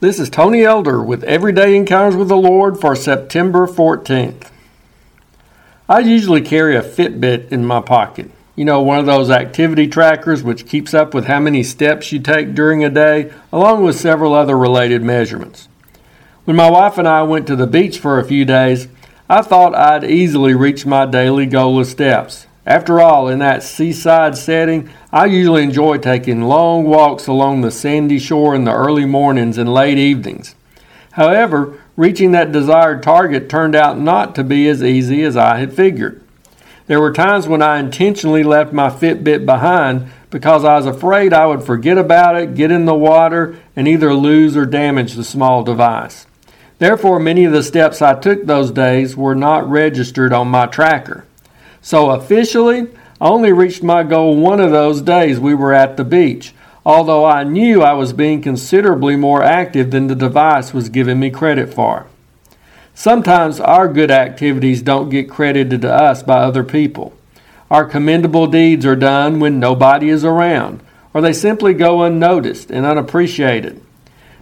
This is Tony Elder with Everyday Encounters with the Lord for September 14th. I usually carry a Fitbit in my pocket. You know, one of those activity trackers which keeps up with how many steps you take during a day, along with several other related measurements. When my wife and I went to the beach for a few days, I thought I'd easily reach my daily goal of steps. After all, in that seaside setting, I usually enjoy taking long walks along the sandy shore in the early mornings and late evenings. However, reaching that desired target turned out not to be as easy as I had figured. There were times when I intentionally left my Fitbit behind because I was afraid I would forget about it, get in the water, and either lose or damage the small device. Therefore, many of the steps I took those days were not registered on my tracker. So officially, I only reached my goal one of those days we were at the beach, although I knew I was being considerably more active than the device was giving me credit for. Sometimes our good activities don't get credited to us by other people. Our commendable deeds are done when nobody is around, or they simply go unnoticed and unappreciated.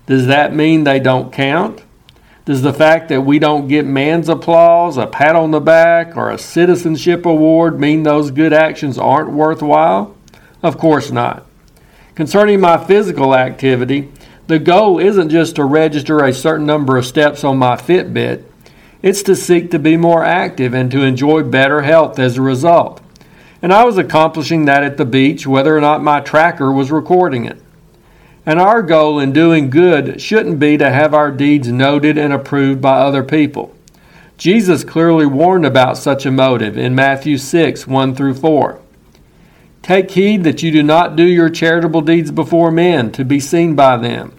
Does that mean they don't count? Does the fact that we don't get man's applause, a pat on the back, or a citizenship award mean those good actions aren't worthwhile? Of course not. Concerning my physical activity, the goal isn't just to register a certain number of steps on my Fitbit, it's to seek to be more active and to enjoy better health as a result. And I was accomplishing that at the beach, whether or not my tracker was recording it. And our goal in doing good shouldn't be to have our deeds noted and approved by other people. Jesus clearly warned about such a motive in Matthew 6 1 through 4. Take heed that you do not do your charitable deeds before men to be seen by them.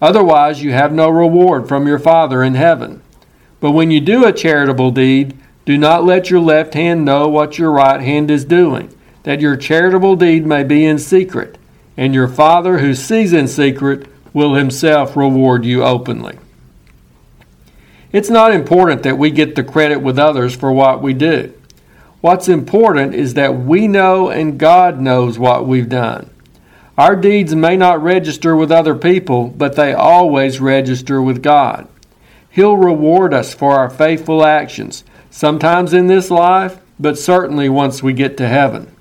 Otherwise, you have no reward from your Father in heaven. But when you do a charitable deed, do not let your left hand know what your right hand is doing, that your charitable deed may be in secret and your Father who sees in secret will himself reward you openly. It's not important that we get the credit with others for what we do. What's important is that we know and God knows what we've done. Our deeds may not register with other people, but they always register with God. He'll reward us for our faithful actions, sometimes in this life, but certainly once we get to heaven.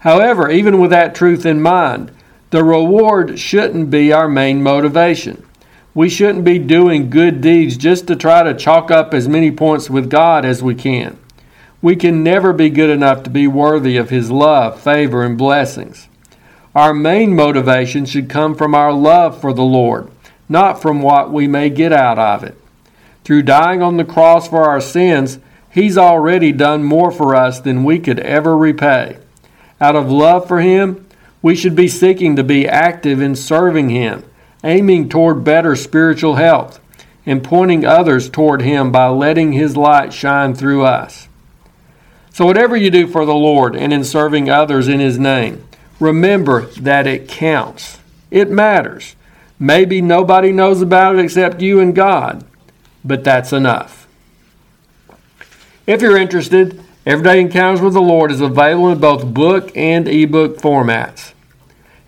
However, even with that truth in mind, the reward shouldn't be our main motivation. We shouldn't be doing good deeds just to try to chalk up as many points with God as we can. We can never be good enough to be worthy of His love, favor, and blessings. Our main motivation should come from our love for the Lord, not from what we may get out of it. Through dying on the cross for our sins, He's already done more for us than we could ever repay. Out of love for Him, we should be seeking to be active in serving Him, aiming toward better spiritual health, and pointing others toward Him by letting His light shine through us. So, whatever you do for the Lord and in serving others in His name, remember that it counts. It matters. Maybe nobody knows about it except you and God, but that's enough. If you're interested, Everyday Encounters with the Lord is available in both book and ebook formats.